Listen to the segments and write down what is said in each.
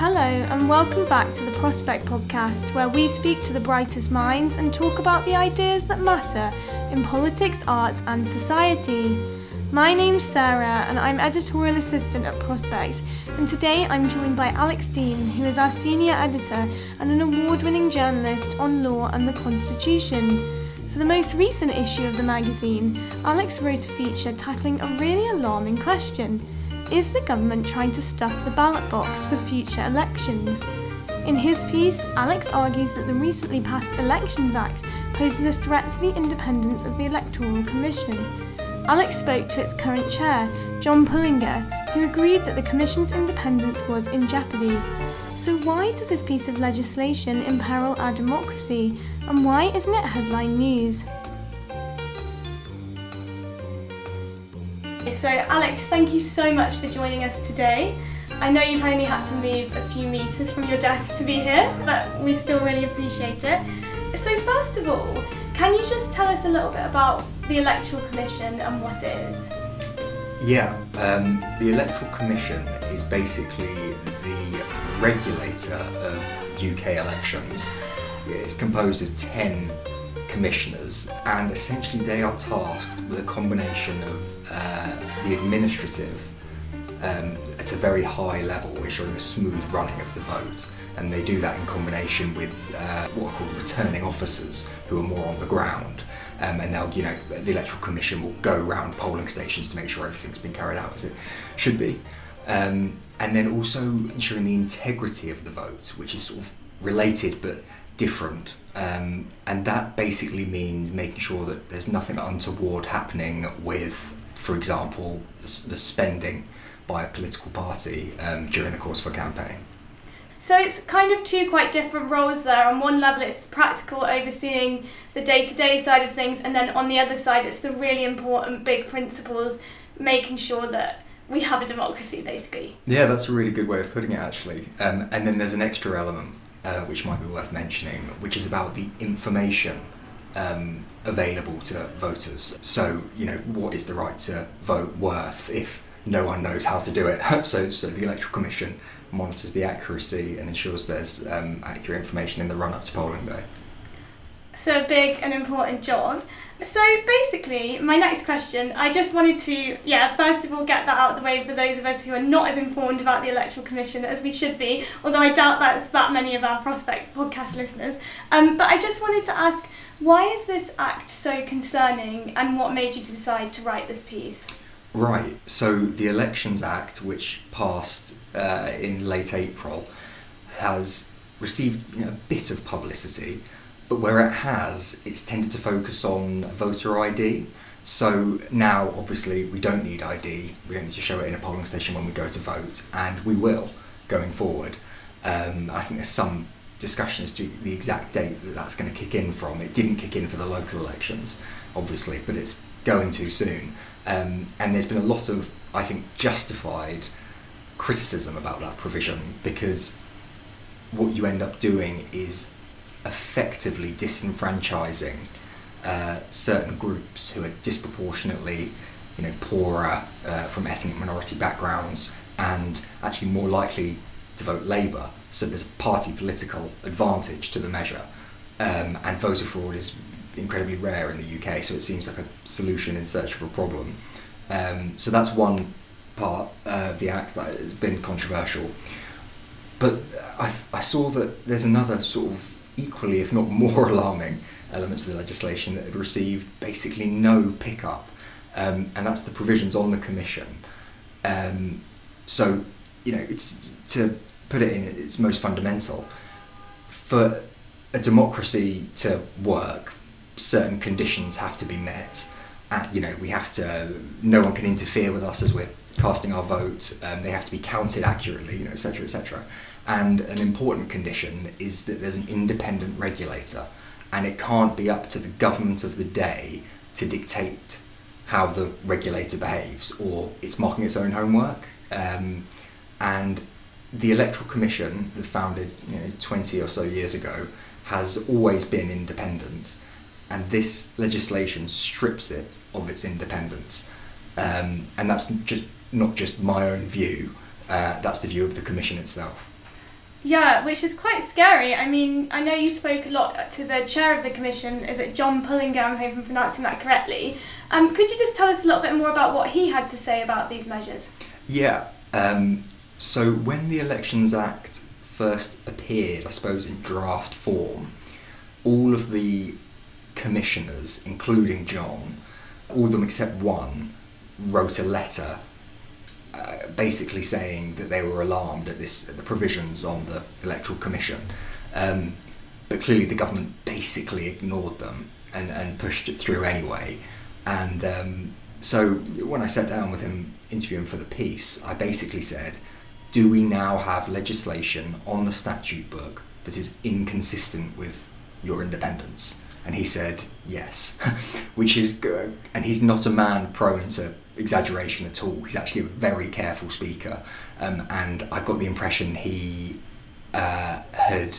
Hello, and welcome back to the Prospect Podcast, where we speak to the brightest minds and talk about the ideas that matter in politics, arts, and society. My name's Sarah, and I'm editorial assistant at Prospect, and today I'm joined by Alex Dean, who is our senior editor and an award winning journalist on law and the Constitution. For the most recent issue of the magazine, Alex wrote a feature tackling a really alarming question Is the government trying to stuff the ballot box for future elections? In his piece, Alex argues that the recently passed Elections Act poses a threat to the independence of the Electoral Commission. Alex spoke to its current chair, John Pullinger, who agreed that the Commission's independence was in jeopardy. So, why does this piece of legislation imperil our democracy, and why isn't it headline news? So, Alex, thank you so much for joining us today. I know you've only had to move a few metres from your desk to be here, but we still really appreciate it. So, first of all, can you just tell us a little bit about the Electoral Commission and what it is? Yeah, um, the Electoral Commission is basically the regulator of UK elections. It's composed of 10 commissioners, and essentially they are tasked with a combination of uh, the administrative um, at a very high level, ensuring a smooth running of the vote. And they do that in combination with uh, what are called returning officers, who are more on the ground. Um, and they'll, you know, the Electoral Commission will go around polling stations to make sure everything's been carried out as it should be. Um, and then also ensuring the integrity of the vote, which is sort of related but different. Um, and that basically means making sure that there's nothing untoward happening with, for example, the, the spending by a political party um, during the course of a campaign. So it's kind of two quite different roles there. On one level, it's practical, overseeing the day to day side of things, and then on the other side, it's the really important big principles, making sure that we have a democracy, basically. Yeah, that's a really good way of putting it, actually. Um, and then there's an extra element uh, which might be worth mentioning, which is about the information um, available to voters. So, you know, what is the right to vote worth if no one knows how to do it? so, so the Electoral Commission monitors the accuracy and ensures there's um, accurate information in the run up to polling day. So, big and important job. So basically, my next question, I just wanted to, yeah, first of all, get that out of the way for those of us who are not as informed about the Electoral Commission as we should be, although I doubt that's that many of our Prospect podcast listeners. Um, but I just wanted to ask, why is this act so concerning and what made you decide to write this piece? Right, so the Elections Act, which passed uh, in late April, has received you know, a bit of publicity but where it has, it's tended to focus on voter ID. So now, obviously, we don't need ID. We don't need to show it in a polling station when we go to vote, and we will going forward. Um, I think there's some discussion as to the exact date that that's going to kick in from. It didn't kick in for the local elections, obviously, but it's going to soon. Um, and there's been a lot of, I think, justified criticism about that provision because what you end up doing is effectively disenfranchising uh, certain groups who are disproportionately you know, poorer uh, from ethnic minority backgrounds and actually more likely to vote Labour. So there's a party political advantage to the measure. Um, and voter fraud is incredibly rare in the UK, so it seems like a solution in search of a problem. Um, so that's one part of the act that has been controversial. But I, I saw that there's another sort of equally, if not more alarming, elements of the legislation that had received basically no pickup, um, and that's the provisions on the commission. Um, so, you know, to put it in its most fundamental, for a democracy to work, certain conditions have to be met. And, you know, we have to, no one can interfere with us as we're casting our vote. Um, they have to be counted accurately, you know, etc., etc. And an important condition is that there's an independent regulator, and it can't be up to the government of the day to dictate how the regulator behaves, or it's marking its own homework. Um, and the Electoral Commission, founded you know, 20 or so years ago, has always been independent, and this legislation strips it of its independence. Um, and that's just not just my own view, uh, that's the view of the Commission itself. Yeah, which is quite scary. I mean, I know you spoke a lot to the chair of the commission. Is it John Pullingham? I hope I'm pronouncing that correctly. Um, could you just tell us a little bit more about what he had to say about these measures? Yeah. Um, so when the Elections Act first appeared, I suppose in draft form, all of the commissioners, including John, all of them except one, wrote a letter uh, basically saying that they were alarmed at this at the provisions on the electoral commission. Um, but clearly, the government basically ignored them and, and pushed it through anyway. And um, so, when I sat down with him interviewing for the piece, I basically said, "Do we now have legislation on the statute book that is inconsistent with your independence?" And he said, "Yes," which is good. And he's not a man prone to exaggeration at all. He's actually a very careful speaker, um, and I got the impression he uh, had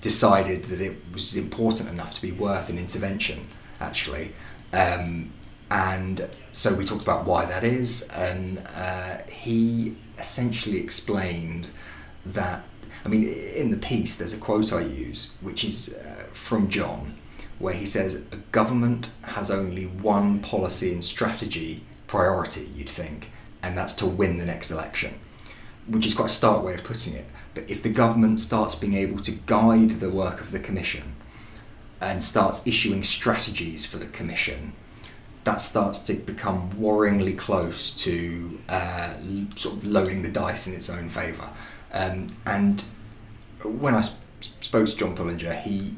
decided that it was important enough to be worth an intervention, actually. Um, and so we talked about why that is, and uh, he essentially explained that. I mean, in the piece, there's a quote I use, which is uh, from John, where he says, A government has only one policy and strategy priority, you'd think, and that's to win the next election, which is quite a stark way of putting it. But if the government starts being able to guide the work of the commission and starts issuing strategies for the commission, that starts to become worryingly close to uh, sort of loading the dice in its own favour. Um, and when I sp- spoke to John Pullinger, he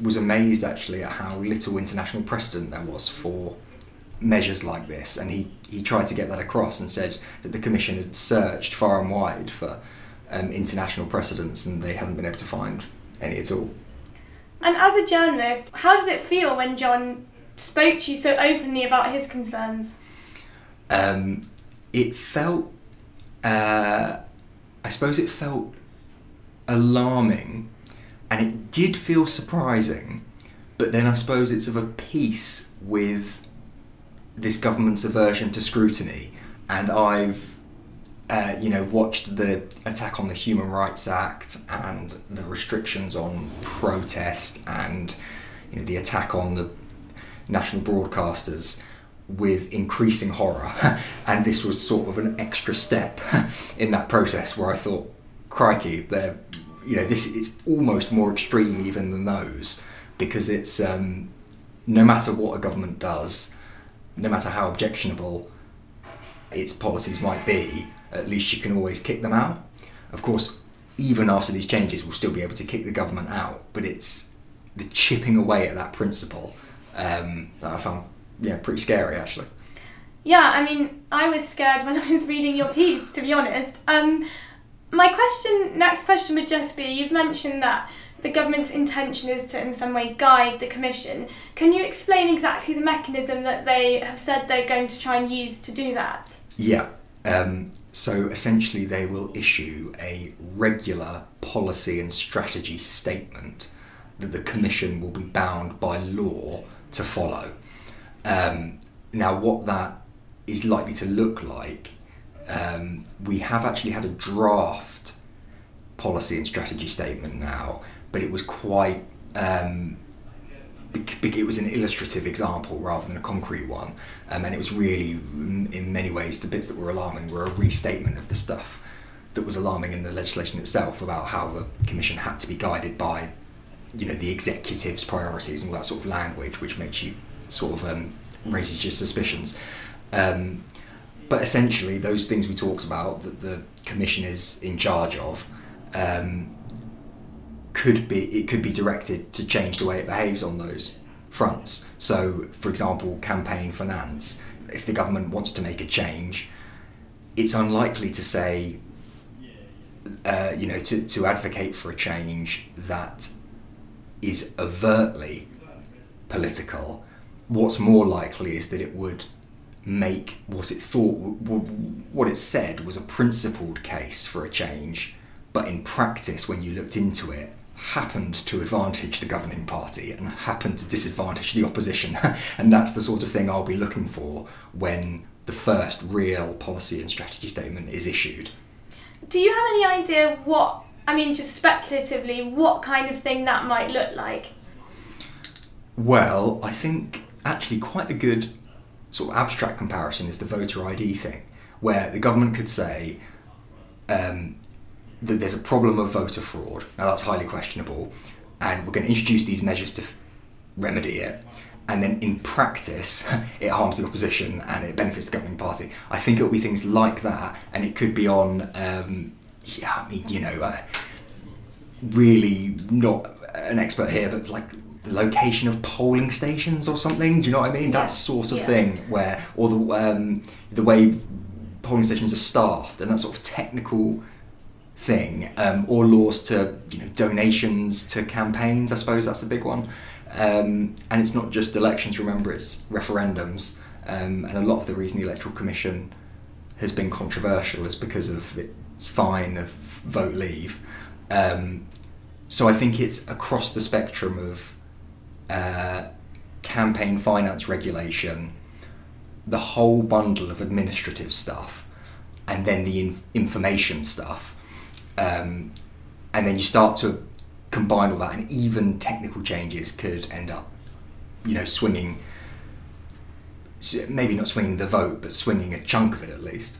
was amazed actually at how little international precedent there was for measures like this, and he, he tried to get that across and said that the Commission had searched far and wide for um, international precedents and they hadn't been able to find any at all. And as a journalist, how did it feel when John spoke to you so openly about his concerns? Um, it felt, uh, I suppose it felt alarming and it did feel surprising, but then I suppose it's of a piece with this government's aversion to scrutiny, and I've uh, you know watched the attack on the Human Rights Act and the restrictions on protest and you know the attack on the national broadcasters with increasing horror, and this was sort of an extra step in that process where I thought, crikey, they're you know this it's almost more extreme even than those because it's um, no matter what a government does no matter how objectionable its policies might be, at least you can always kick them out. Of course, even after these changes, we'll still be able to kick the government out, but it's the chipping away at that principle um, that I found yeah pretty scary actually. Yeah, I mean, I was scared when I was reading your piece, to be honest. Um, my question, next question would just be: You've mentioned that the government's intention is to, in some way, guide the Commission. Can you explain exactly the mechanism that they have said they're going to try and use to do that? Yeah. Um, so essentially, they will issue a regular policy and strategy statement that the Commission will be bound by law to follow. Um, now, what that is likely to look like, um, we have actually had a draft policy and strategy statement now but it was quite um, it was an illustrative example rather than a concrete one, um, and it was really, in many ways, the bits that were alarming were a restatement of the stuff that was alarming in the legislation itself about how the commission had to be guided by, you know, the executive's priorities and all that sort of language, which makes you sort of um, raises your suspicions. Um, but essentially, those things we talked about that the commission is in charge of. Um, could be it could be directed to change the way it behaves on those fronts. So, for example, campaign finance. If the government wants to make a change, it's unlikely to say, uh, you know, to, to advocate for a change that is overtly political. What's more likely is that it would make what it thought, what it said was a principled case for a change, but in practice, when you looked into it, happened to advantage the governing party and happened to disadvantage the opposition. and that's the sort of thing I'll be looking for when the first real policy and strategy statement is issued. Do you have any idea what, I mean, just speculatively, what kind of thing that might look like? Well, I think actually quite a good sort of abstract comparison is the voter ID thing, where the government could say, um, that there's a problem of voter fraud. Now that's highly questionable, and we're going to introduce these measures to remedy it. And then in practice, it harms the opposition and it benefits the governing party. I think it'll be things like that, and it could be on, um, yeah, I mean, you know, uh, really not an expert here, but like the location of polling stations or something. Do you know what I mean? Yeah. That sort of yeah. thing where, or the um, the way polling stations are staffed and that sort of technical thing, um, or laws to you know donations to campaigns. I suppose that's a big one. Um, and it's not just elections. Remember, it's referendums. Um, and a lot of the reason the Electoral Commission has been controversial is because of its fine of vote leave. Um, so I think it's across the spectrum of uh, campaign finance regulation, the whole bundle of administrative stuff, and then the in- information stuff um, and then you start to combine all that, and even technical changes could end up, you know, swinging. Maybe not swinging the vote, but swinging a chunk of it at least.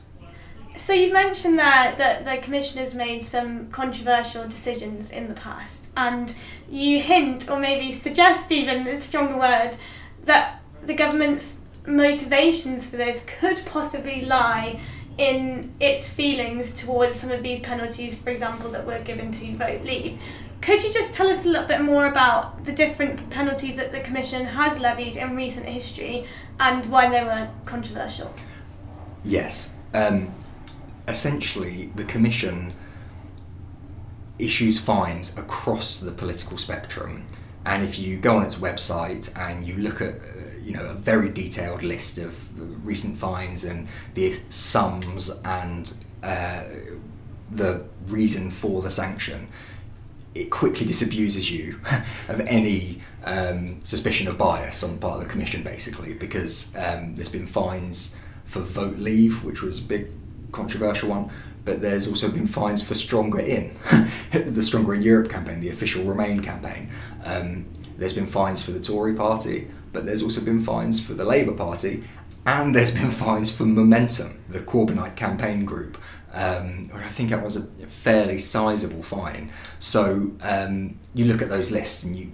So you've mentioned there that the commission has made some controversial decisions in the past, and you hint, or maybe suggest even a stronger word, that the government's motivations for this could possibly lie in its feelings towards some of these penalties, for example, that were given to vote leave. Could you just tell us a little bit more about the different penalties that the Commission has levied in recent history and why they were controversial? Yes. Um, essentially, the Commission issues fines across the political spectrum. And if you go on its website and you look at you know a very detailed list of recent fines and the sums and uh, the reason for the sanction, it quickly disabuses you of any um, suspicion of bias on part of the commission, basically, because um, there's been fines for vote leave, which was a big controversial one, but there's also been fines for Stronger In, the Stronger in Europe campaign, the official Remain campaign. Um, there's been fines for the Tory party, but there's also been fines for the Labour Party, and there's been fines for Momentum, the Corbynite campaign group. Um, I think that was a fairly sizable fine. So um, you look at those lists and you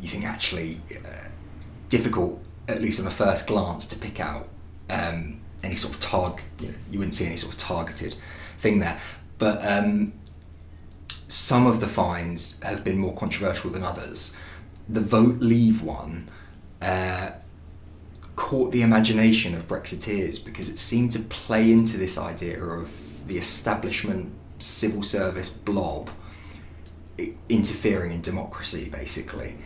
you think actually uh, difficult, at least on a first glance, to pick out um, any sort of target. You, know, you wouldn't see any sort of targeted thing there, but um, some of the fines have been more controversial than others. The vote leave one uh, caught the imagination of Brexiteers because it seemed to play into this idea of the establishment civil service blob interfering in democracy, basically.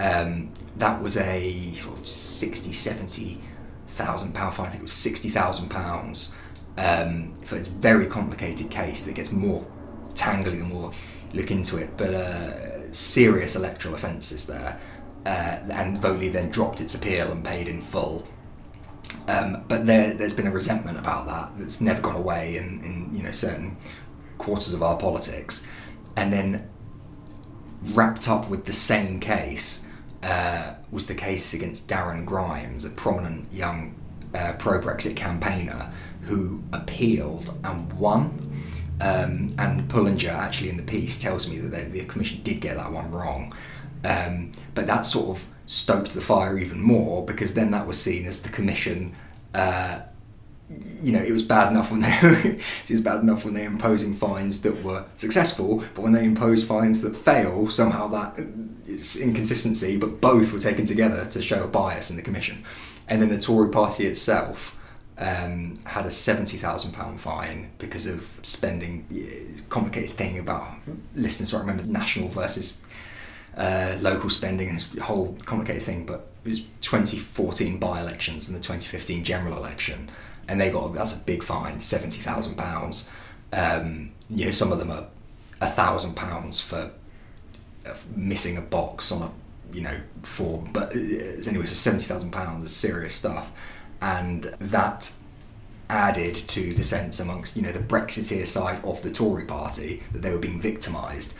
Um, that was a sort of 60, 70,000 pound fine. I think it was 60,000 pounds um, for a very complicated case that gets more tangly the more you look into it. But uh, serious electoral offences there uh, and leave then dropped its appeal and paid in full. Um, but there, has been a resentment about that that's never gone away in, in you know certain quarters of our politics, and then wrapped up with the same case uh, was the case against Darren Grimes, a prominent young uh, pro Brexit campaigner who appealed and won. Um, and Pullinger, actually, in the piece, tells me that they, the Commission did get that one wrong. Um, but that sort of stoked the fire even more because then that was seen as the Commission. Uh, you know, it was bad enough when they it was bad enough when they're imposing fines that were successful, but when they impose fines that fail, somehow that is inconsistency. But both were taken together to show a bias in the commission, and then the Tory Party itself um, had a seventy thousand pound fine because of spending. Complicated thing about listeners. I remember national versus uh, local spending and a whole complicated thing. But it was 2014 by-elections and the 2015 general election, and they got that's a big fine, seventy thousand um, pounds. You know, some of them are a thousand pounds for uh, missing a box on a you know form, but uh, anyway, so seventy thousand pounds is serious stuff, and that added to the sense amongst you know the Brexiteer side of the Tory party that they were being victimised.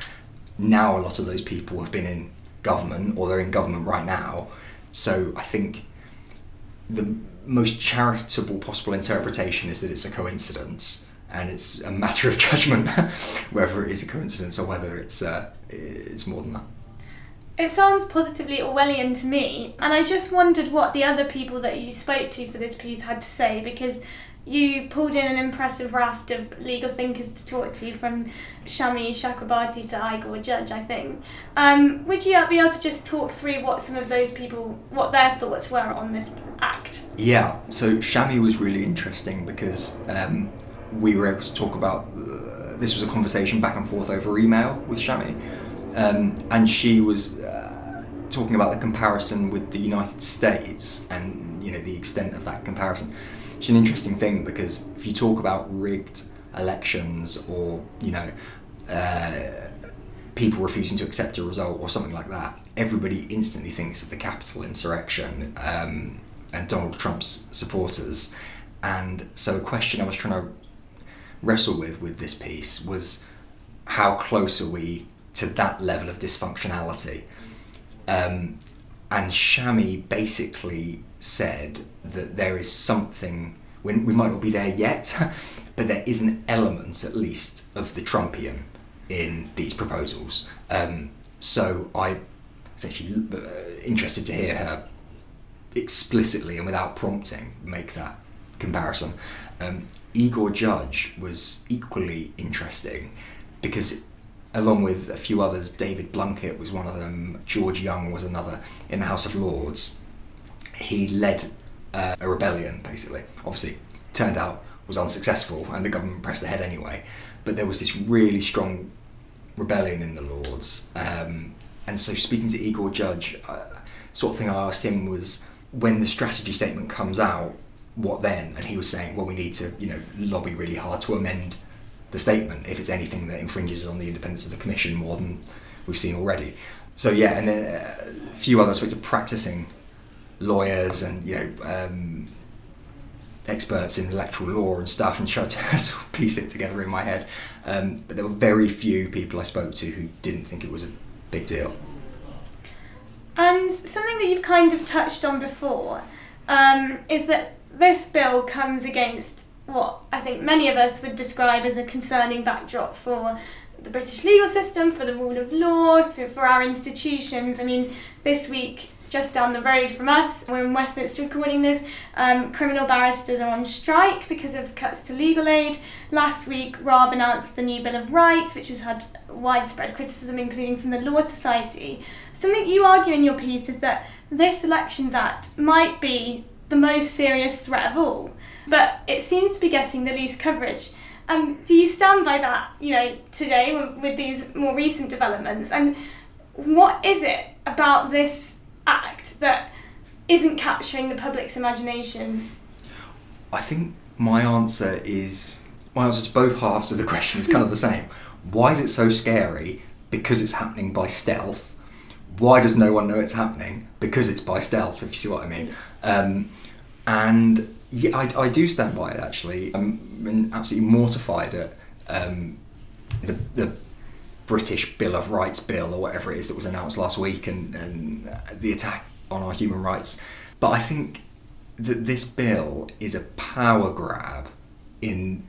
Now a lot of those people have been in government or they're in government right now, so I think the most charitable possible interpretation is that it's a coincidence and it's a matter of judgment whether it is a coincidence or whether it's uh, it's more than that. It sounds positively Orwellian to me, and I just wondered what the other people that you spoke to for this piece had to say because you pulled in an impressive raft of legal thinkers to talk to, you from Shami Chakrabarti to Igor Judge, I think. Um, would you be able to just talk through what some of those people, what their thoughts were on this act? Yeah, so Shami was really interesting because um, we were able to talk about. Uh, this was a conversation back and forth over email with Shami, um, and she was uh, talking about the comparison with the United States and you know the extent of that comparison it's an interesting thing because if you talk about rigged elections or you know uh, people refusing to accept a result or something like that, everybody instantly thinks of the Capitol insurrection um, and Donald Trump's supporters. And so, a question I was trying to wrestle with with this piece was how close are we to that level of dysfunctionality? Um, and Shami basically said that there is something we, we might not be there yet, but there is an element at least of the Trumpian in these proposals. Um, so I essentially uh, interested to hear her explicitly and without prompting make that comparison. Um, Igor Judge was equally interesting because along with a few others, David Blunkett was one of them, George Young was another in the House of Lords. He led uh, a rebellion, basically. Obviously, turned out was unsuccessful, and the government pressed ahead anyway. But there was this really strong rebellion in the Lords, um, and so speaking to Igor Judge, uh, sort of thing I asked him was when the strategy statement comes out, what then? And he was saying, well, we need to, you know, lobby really hard to amend the statement if it's anything that infringes on the independence of the commission more than we've seen already. So yeah, and then uh, a few others spoke to practicing lawyers and you know um, experts in electoral law and stuff and tried to sort of piece it together in my head. Um, but there were very few people I spoke to who didn't think it was a big deal. And something that you've kind of touched on before um, is that this bill comes against what I think many of us would describe as a concerning backdrop for the British legal system, for the rule of law, for our institutions. I mean, this week just down the road from us. We're in Westminster recording this. Um, criminal barristers are on strike because of cuts to legal aid. Last week, Raab announced the new Bill of Rights, which has had widespread criticism, including from the Law Society. Something you argue in your piece is that this Elections Act might be the most serious threat of all, but it seems to be getting the least coverage. Um, do you stand by that, you know, today with these more recent developments? And what is it about this act that isn't capturing the public's imagination? I think my answer is my answer to both halves of the question is kind of the same. Why is it so scary? Because it's happening by stealth. Why does no one know it's happening? Because it's by stealth, if you see what I mean. Um, and yeah, I, I, do stand by it actually. I'm absolutely mortified at um, the, the British Bill of Rights bill or whatever it is that was announced last week and, and the attack on our human rights. But I think that this bill is a power grab in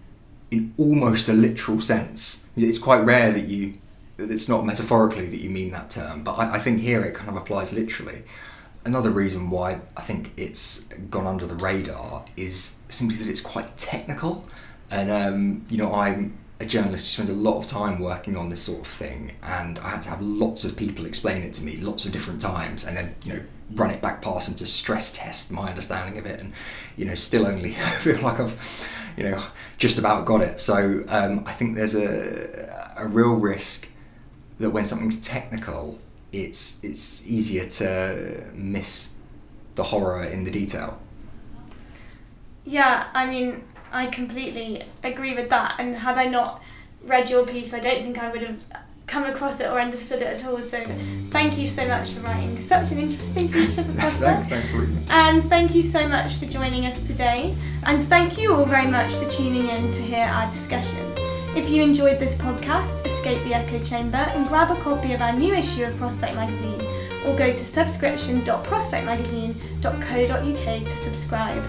in almost a literal sense. It's quite rare that you it's not metaphorically that you mean that term, but I, I think here it kind of applies literally. Another reason why I think it's gone under the radar is simply that it's quite technical, and um, you know I'm a journalist who spends a lot of time working on this sort of thing, and I had to have lots of people explain it to me lots of different times, and then you know run it back past them to stress test my understanding of it, and you know still only feel like I've you know just about got it. So um, I think there's a a real risk that when something's technical, it's it's easier to miss the horror in the detail. Yeah, I mean, I completely agree with that. And had I not read your piece, I don't think I would have come across it or understood it at all. So thank you so much for writing such an interesting piece of prospect. thanks, thanks for reading. And thank you so much for joining us today. And thank you all very much for tuning in to hear our discussion. If you enjoyed this podcast, escape the echo chamber and grab a copy of our new issue of Prospect Magazine or go to subscription.prospectmagazine.co.uk to subscribe.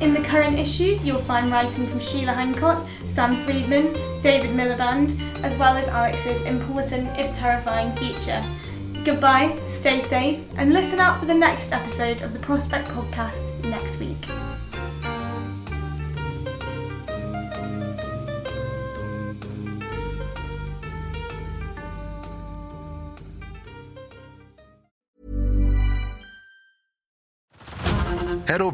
In the current issue, you'll find writing from Sheila Hancock, Sam Friedman, David Miliband, as well as Alex's important, if terrifying, future. Goodbye, stay safe, and listen out for the next episode of the Prospect Podcast next week.